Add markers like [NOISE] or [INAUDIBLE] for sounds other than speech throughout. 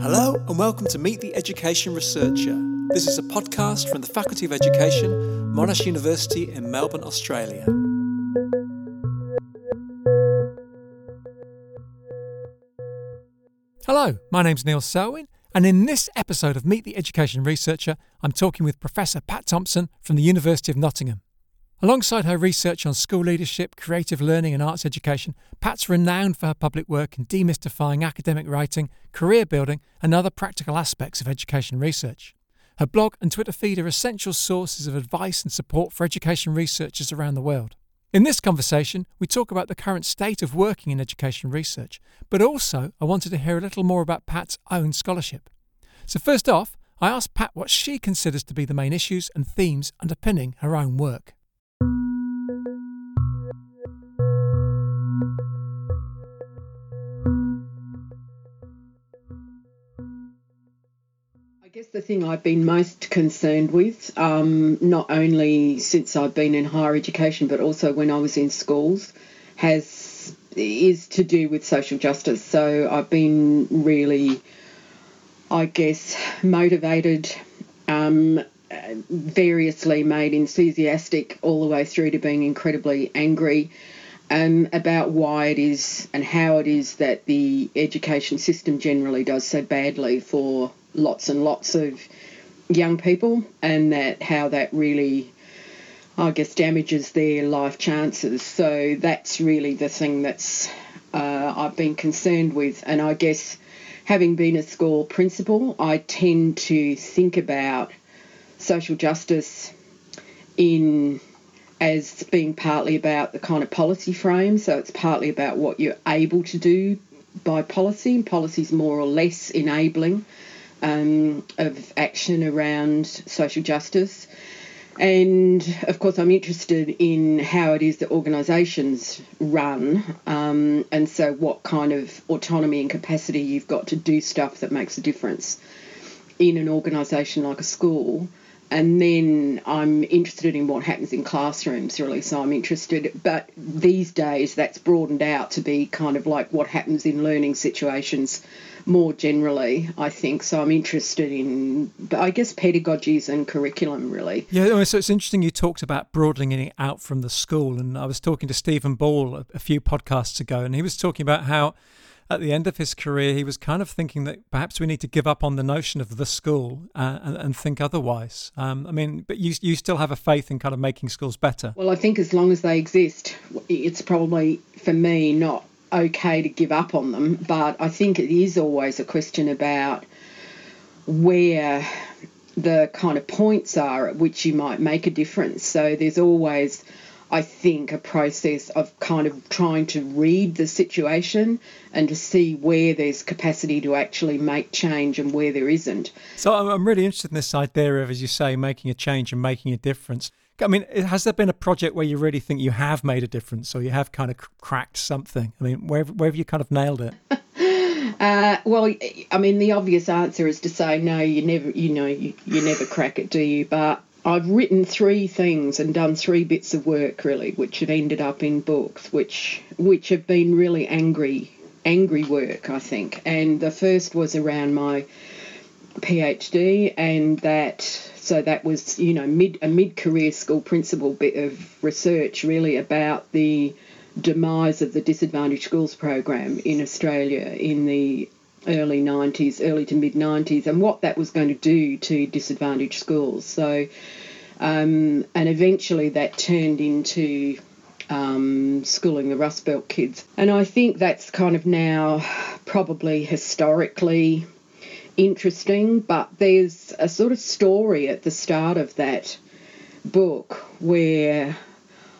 Hello, and welcome to Meet the Education Researcher. This is a podcast from the Faculty of Education, Monash University in Melbourne, Australia. Hello, my name's Neil Selwyn, and in this episode of Meet the Education Researcher, I'm talking with Professor Pat Thomson from the University of Nottingham. Alongside her research on school leadership, creative learning, and arts education, Pat's renowned for her public work in demystifying academic writing, career building, and other practical aspects of education research. Her blog and Twitter feed are essential sources of advice and support for education researchers around the world. In this conversation, we talk about the current state of working in education research, but also I wanted to hear a little more about Pat's own scholarship. So, first off, I asked Pat what she considers to be the main issues and themes underpinning her own work. Thing I've been most concerned with, um, not only since I've been in higher education, but also when I was in schools, has is to do with social justice. So I've been really, I guess, motivated, um, variously made enthusiastic, all the way through to being incredibly angry. Um, about why it is and how it is that the education system generally does so badly for lots and lots of young people, and that how that really, I guess, damages their life chances. So that's really the thing that's uh, I've been concerned with, and I guess having been a school principal, I tend to think about social justice in as being partly about the kind of policy frame. So it's partly about what you're able to do by policy. And policy's more or less enabling um, of action around social justice. And of course, I'm interested in how it is that organisations run, um, and so what kind of autonomy and capacity you've got to do stuff that makes a difference in an organisation like a school. And then I'm interested in what happens in classrooms, really. So I'm interested, but these days that's broadened out to be kind of like what happens in learning situations more generally, I think. So I'm interested in, I guess, pedagogies and curriculum, really. Yeah, so it's interesting you talked about broadening it out from the school. And I was talking to Stephen Ball a, a few podcasts ago, and he was talking about how at the end of his career, he was kind of thinking that perhaps we need to give up on the notion of the school uh, and, and, think otherwise. Um, I mean, but you you still have a faith in kind of making schools better. Well, I think as long as they exist, it's probably for me not okay to give up on them, but I think it is always a question about where the kind of points are at which you might make a difference. So there's always, I think, a process of kind of trying to read the situation and to see where there's capacity to actually make change and where there isn't. So I'm really interested in this idea of, as you say, making a change and making a difference. I mean, has there been a project where you really think you have made a difference or you have kind of cracked something? I mean, where, where have you kind of nailed it? [LAUGHS] Uh, well, I mean, the obvious answer is to say no. You never, you know, you, you never crack it, do you? But I've written three things and done three bits of work really, which have ended up in books, which which have been really angry, angry work, I think. And the first was around my PhD, and that so that was you know mid a mid career school principal bit of research really about the demise of the disadvantaged schools program in Australia in the early 90s, early to mid 90s, and what that was going to do to disadvantaged schools. So, um, and eventually that turned into um, schooling the Rust Belt kids. And I think that's kind of now probably historically interesting, but there's a sort of story at the start of that book where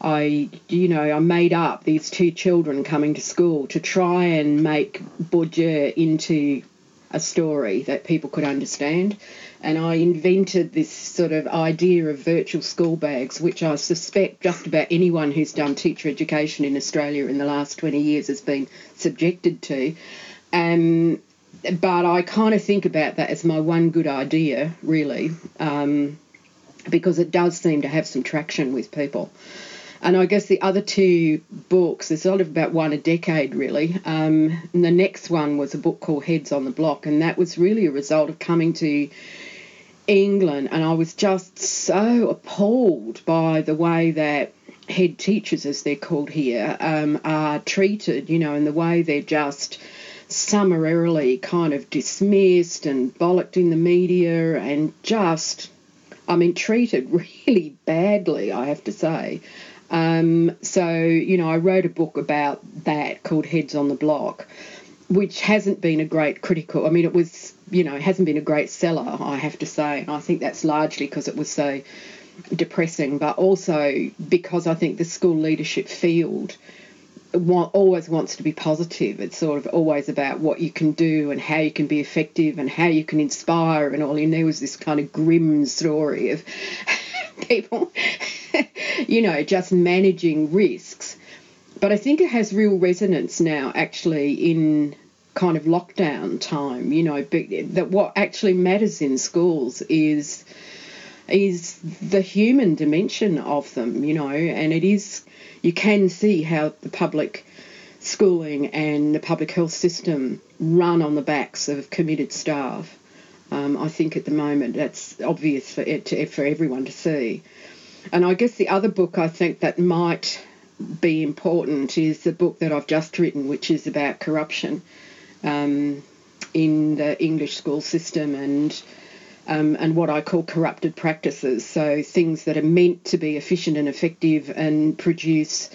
I, you know, I made up these two children coming to school to try and make Bourdieu into a story that people could understand. And I invented this sort of idea of virtual school bags, which I suspect just about anyone who's done teacher education in Australia in the last 20 years has been subjected to. Um, but I kind of think about that as my one good idea, really, um, because it does seem to have some traction with people. And I guess the other two books, there's sort of about one a decade really. Um, and the next one was a book called Heads on the Block, and that was really a result of coming to England, and I was just so appalled by the way that head teachers, as they're called here, um, are treated, you know, and the way they're just summarily kind of dismissed and bollocked in the media and just, I mean, treated [LAUGHS] really badly, I have to say. Um, so, you know, I wrote a book about that called Heads on the Block, which hasn't been a great critical, I mean, it was, you know, it hasn't been a great seller, I have to say. And I think that's largely because it was so depressing, but also because I think the school leadership field always wants to be positive. It's sort of always about what you can do and how you can be effective and how you can inspire and all. And there was this kind of grim story of [LAUGHS] people, you know, just managing risks. But I think it has real resonance now, actually, in kind of lockdown time. You know, that what actually matters in schools is is the human dimension of them, you know, and it is, you can see how the public schooling and the public health system run on the backs of committed staff. Um, I think at the moment that's obvious for, it to, for everyone to see. And I guess the other book I think that might be important is the book that I've just written, which is about corruption um, in the English school system and um, and what I call corrupted practices. So things that are meant to be efficient and effective and produce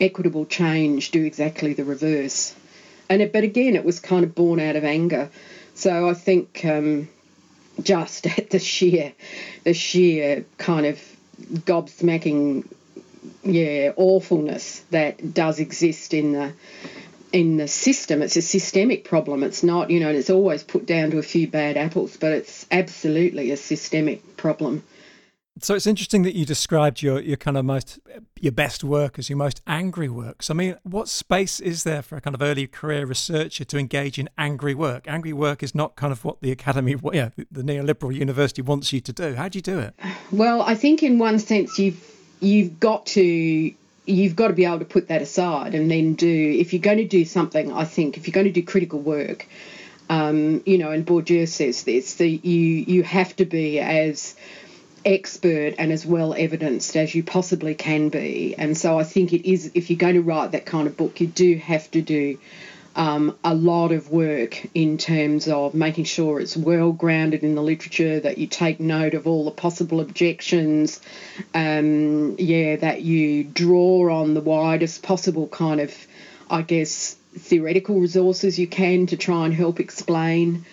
equitable change do exactly the reverse. And it, but again, it was kind of born out of anger. So I think um, just [LAUGHS] at the sheer, the sheer kind of gobsmacking, yeah, awfulness that does exist in the in the system. It's a systemic problem. It's not, you know, it's always put down to a few bad apples, but it's absolutely a systemic problem. So it's interesting that you described your, your kind of most your best work as your most angry work. So I mean, what space is there for a kind of early career researcher to engage in angry work? Angry work is not kind of what the academy, yeah, the neoliberal university wants you to do. How do you do it? Well, I think in one sense you've you've got to you've got to be able to put that aside and then do if you're going to do something i think if you're going to do critical work um, you know and bourdieu says this that you you have to be as expert and as well evidenced as you possibly can be and so i think it is if you're going to write that kind of book you do have to do um, a lot of work in terms of making sure it's well grounded in the literature, that you take note of all the possible objections, um, yeah, that you draw on the widest possible kind of, I guess, theoretical resources you can to try and help explain.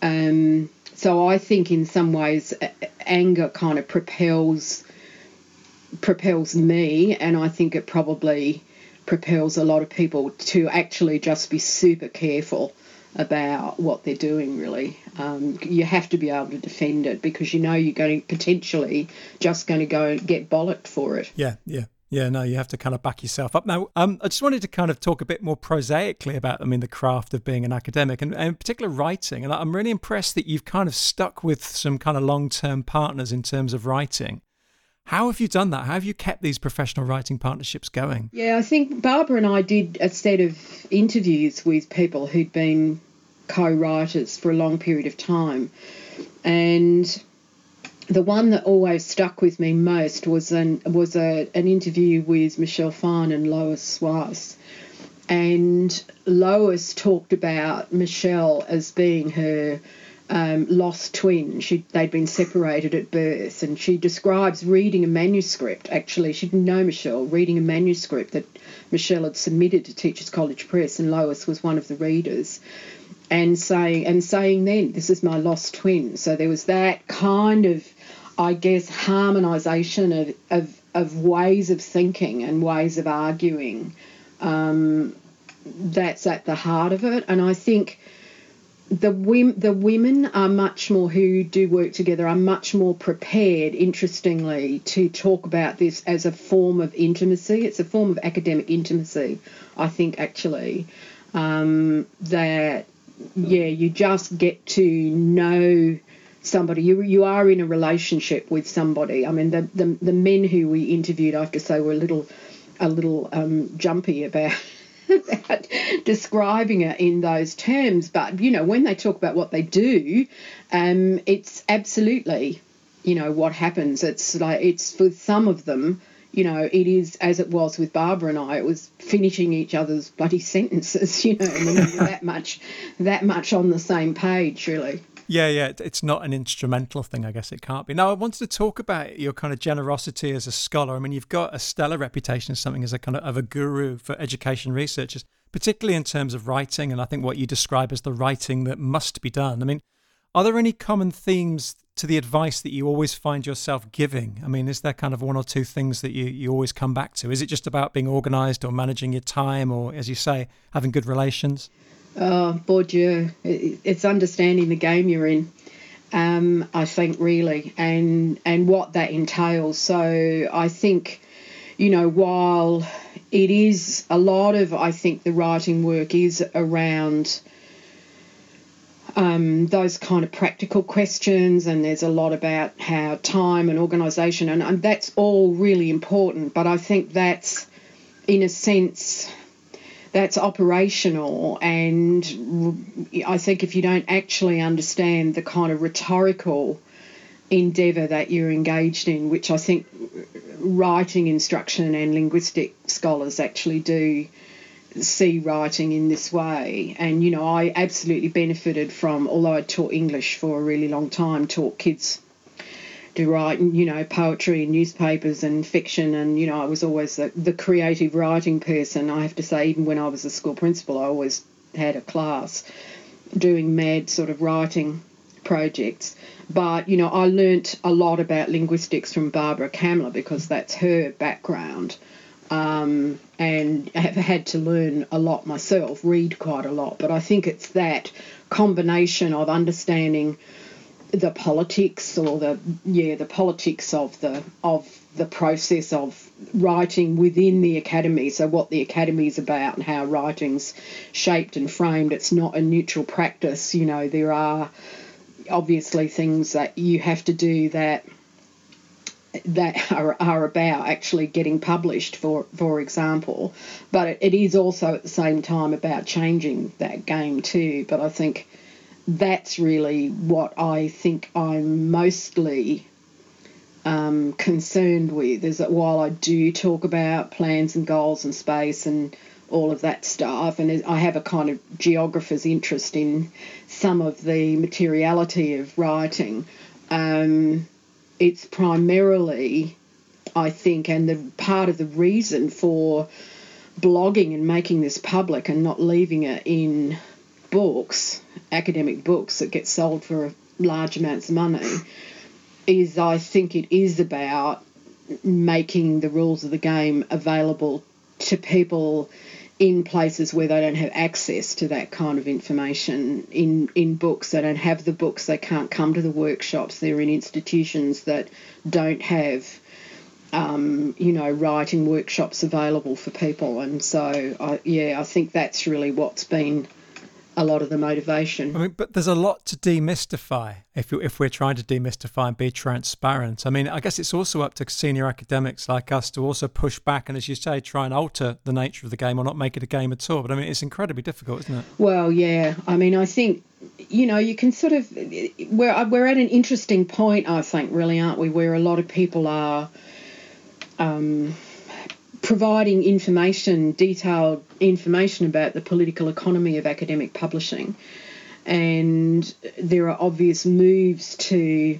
Um, so I think in some ways anger kind of propels propels me, and I think it probably propels a lot of people to actually just be super careful about what they're doing really. Um, you have to be able to defend it because you know you're going to potentially just going to go get bollocked for it. Yeah yeah yeah, no, you have to kind of back yourself up. Now, um, I just wanted to kind of talk a bit more prosaically about, I mean, the craft of being an academic and, and in particular writing. And I'm really impressed that you've kind of stuck with some kind of long term partners in terms of writing. How have you done that? How have you kept these professional writing partnerships going? Yeah, I think Barbara and I did a set of interviews with people who'd been co writers for a long period of time. And the one that always stuck with me most was an was a, an interview with Michelle Fine and Lois Weis. And Lois talked about Michelle as being her um, lost twin. She, they'd been separated at birth, and she describes reading a manuscript. Actually, she didn't know Michelle, reading a manuscript that Michelle had submitted to Teachers College Press, and Lois was one of the readers, and saying and saying then, "This is my lost twin." So there was that kind of, I guess, harmonisation of, of of ways of thinking and ways of arguing. Um, that's at the heart of it, and I think the women, the women are much more who do work together are much more prepared, interestingly, to talk about this as a form of intimacy. It's a form of academic intimacy, I think, actually. Um, that yeah, you just get to know somebody. You you are in a relationship with somebody. I mean, the the, the men who we interviewed, I have to say, were a little a little um, jumpy about. [LAUGHS] about describing it in those terms, but you know, when they talk about what they do, um, it's absolutely, you know, what happens. It's like it's for some of them, you know, it is as it was with Barbara and I. It was finishing each other's bloody sentences, [LAUGHS] you know, and that much, that much on the same page, really. Yeah, yeah, it's not an instrumental thing. I guess it can't be. Now, I wanted to talk about your kind of generosity as a scholar. I mean, you've got a stellar reputation as something as a kind of, of a guru for education researchers, particularly in terms of writing, and I think what you describe as the writing that must be done. I mean, are there any common themes to the advice that you always find yourself giving? I mean, is there kind of one or two things that you, you always come back to? Is it just about being organized or managing your time or, as you say, having good relations? Oh, Bourdieu, it's understanding the game you're in. Um, I think really, and and what that entails. So I think, you know, while it is a lot of, I think the writing work is around um, those kind of practical questions, and there's a lot about how time and organisation, and, and that's all really important. But I think that's, in a sense, that's operational. And I think if you don't actually understand the kind of rhetorical endeavour that you're engaged in, which I think writing instruction and linguistic scholars actually do see writing in this way. And, you know, I absolutely benefited from, although I taught English for a really long time, taught kids to write, you know, poetry and newspapers and fiction. And, you know, I was always the, the creative writing person. I have to say, even when I was a school principal, I always had a class doing mad sort of writing projects. But, you know, I learnt a lot about linguistics from Barbara Kamler because that's her background. Um, and have had to learn a lot myself, read quite a lot. But I think it's that combination of understanding the politics or the yeah the politics of the of the process of writing within the academy so what the academy is about and how writing's shaped and framed it's not a neutral practice you know there are obviously things that you have to do that that are, are about actually getting published for for example. But it, is also at the same time about changing that game too. But i think that's really what I think I'm mostly um, concerned with is that while I do talk about plans and goals and space and all of that stuff, and I have a kind of geographer's interest in some of the materiality of writing, um, it's primarily, I think, and the part of the reason for blogging and making this public and not leaving it in books, academic books that get sold for large amounts of money, is I think it is about making the rules of the game available to people in places where they don't have access to that kind of information in in books they don't have the books they can't come to the workshops they're in institutions that don't have um, you know writing workshops available for people. And so I, yeah I think that's really what's been a lot of the motivation. I mean, but there's a lot to demystify if you, if we're trying to demystify and be transparent. I mean, I guess it's also up to senior academics like us to also push back and, as you say, try and alter the nature of the game or not make it a game at all. But I mean, it's incredibly difficult, isn't it? Well, yeah. I mean, I think you know you can sort of we're we're at an interesting point, I think, really, aren't we? Where a lot of people are. Um, providing information, detailed information about the political economy of academic publishing. And there are obvious moves to,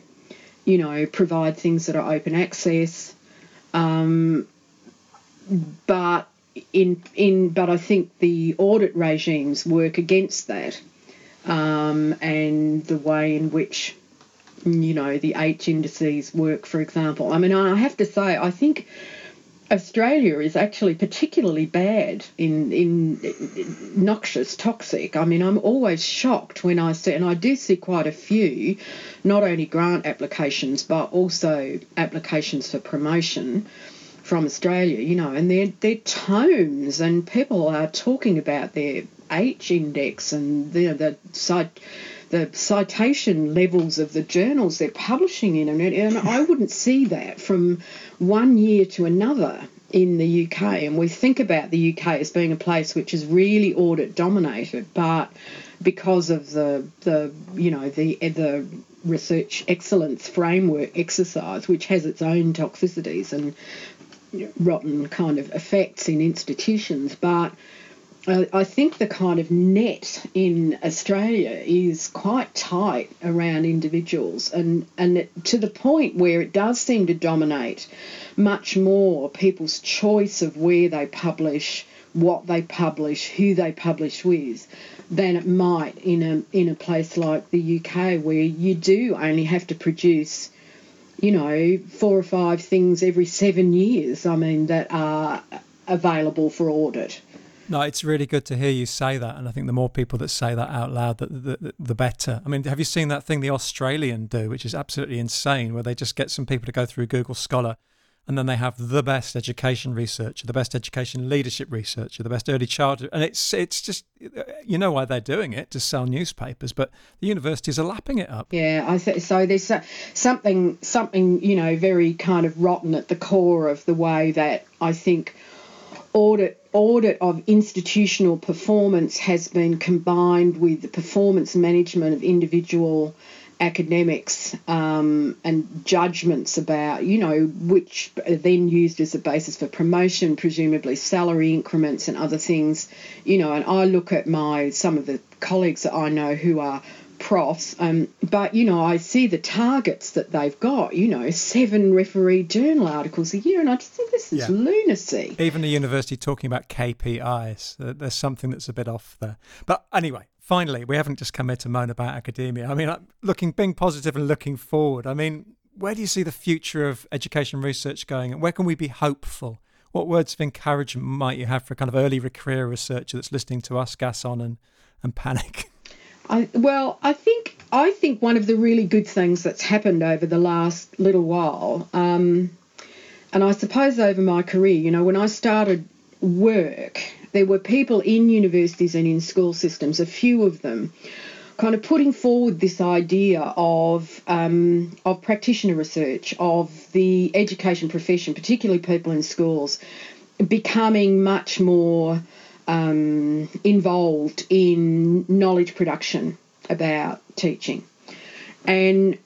you know, provide things that are open access. Um, but in in but I think the audit regimes work against that, um, and the way in which you know the H indices work, for example. I mean, I have to say, I think Australia is actually particularly bad in, in, in noxious, toxic. I mean, I'm always shocked when I see, and I do see quite a few, not only grant applications but also applications for promotion from Australia. You know, and they're they're tomes, and people are talking about their H index and the the site the citation levels of the journals they're publishing in, and, I wouldn't see that from one year to another in the UK, and we think about the UK as being a place which is really audit dominated, but because of the the you know the the research excellence framework exercise, which has its own toxicities and rotten kind of effects in institutions, but Uh, I think the kind of net in Australia is quite tight around individuals, and, and to the point where it does seem to dominate much more people's choice of where they publish, what they publish, who they publish with, than it might in a in a place like the UK, where you do only have to produce, you know, four or five things every seven years. I mean, that are available for audit. No, it's really good to hear you say that, and I think the more people that say that out loud, the, the, the better. I mean, have you seen that thing the Australian do, which is absolutely insane, where they just get some people to go through Google Scholar, and then they have the best education researcher, the best education leadership researcher, the best early childhood, and it's it's just you know why they're doing it to sell newspapers, but the universities are lapping it up. Yeah, I th- so there's something something you know very kind of rotten at the core of the way that I think audit audit of institutional performance has been combined with the performance management of individual academics um, and judgments about, you know, which are then used as a basis for promotion, presumably salary increments and other things, you know. And I look at my some of the colleagues that I know who are profs. Um, but, you know, I see the targets that they've got, you know, seven referee journal articles a year, and I just think this is yeah. lunacy. Even the university talking about KPIs, there's something that's a bit off there. But anyway, finally, we haven't just come here to moan about academia. I mean, looking, being positive and looking forward, I mean, where do you see the future of education research going, and where can we be hopeful? What words of encouragement might you have for a kind of early career researcher that's listening to us, Gasson, and, and panic? [LAUGHS] I, well, I think I think one of the really good things that's happened over the last little while, um, and I suppose over my career, you know, when I started work, there were people in universities and in school systems, a few of them, kind of putting forward this idea of um, of practitioner research, of the education profession, particularly people in schools, becoming much more um, involved in knowledge production about teaching. And,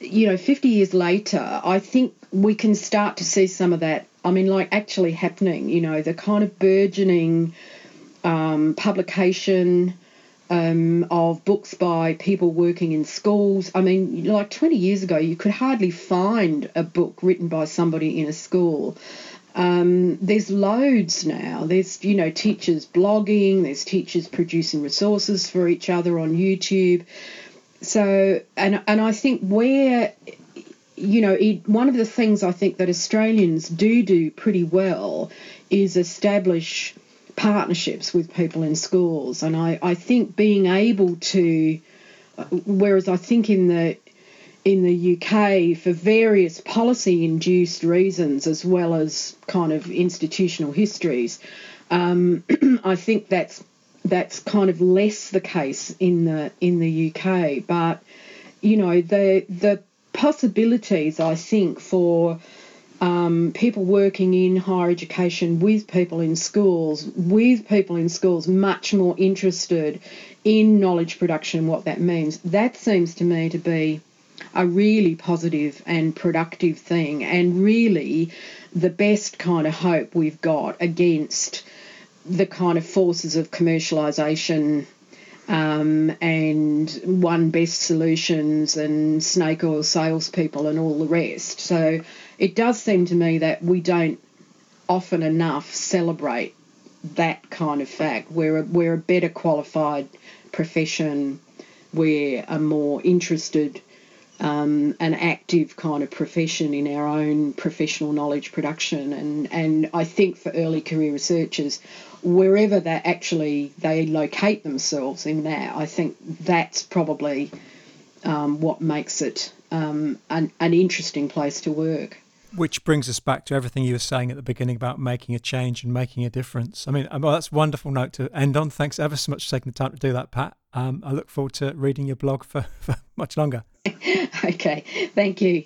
you know, 50 years later, I think we can start to see some of that. I mean, like actually happening, you know, the kind of burgeoning um, publication. Um, of books by people working in schools. I mean, like 20 years ago, you could hardly find a book written by somebody in a school um, there's loads now. There's you know teachers blogging. There's teachers producing resources for each other on YouTube. So and and I think where you know it, one of the things I think that Australians do do pretty well is establish partnerships with people in schools, and I I think being able to whereas I think in the in the UK for various policy induced reasons as well as kind of institutional histories. Um, [CLEARS THROAT] I think that's that's kind of less the case in the in the UK, but you know the the possibilities I think for um, people working in higher education with people in schools, with people in schools much more interested in knowledge production, and what that means. That seems to me to be a really positive and productive thing, and really the best kind of hope we've got against the kind of forces of commercialisation um, and one best solutions and snake oil salespeople and all the rest. So it does seem to me that we don't often enough celebrate that kind of fact. We're a, we're a better qualified profession. We're a more interested um, an active kind of profession in our own professional knowledge production. And, and I think for early career researchers, wherever they actually they locate themselves in that, I think that's probably um, what makes it um, an, an interesting place to work. Which brings us back to everything you were saying at the beginning about making a change and making a difference. I mean, well, that's a wonderful note to end on. Thanks ever so much for taking the time to do that, Pat. Um, I look forward to reading your blog for, [LAUGHS] for much longer. [LAUGHS] okay, thank you.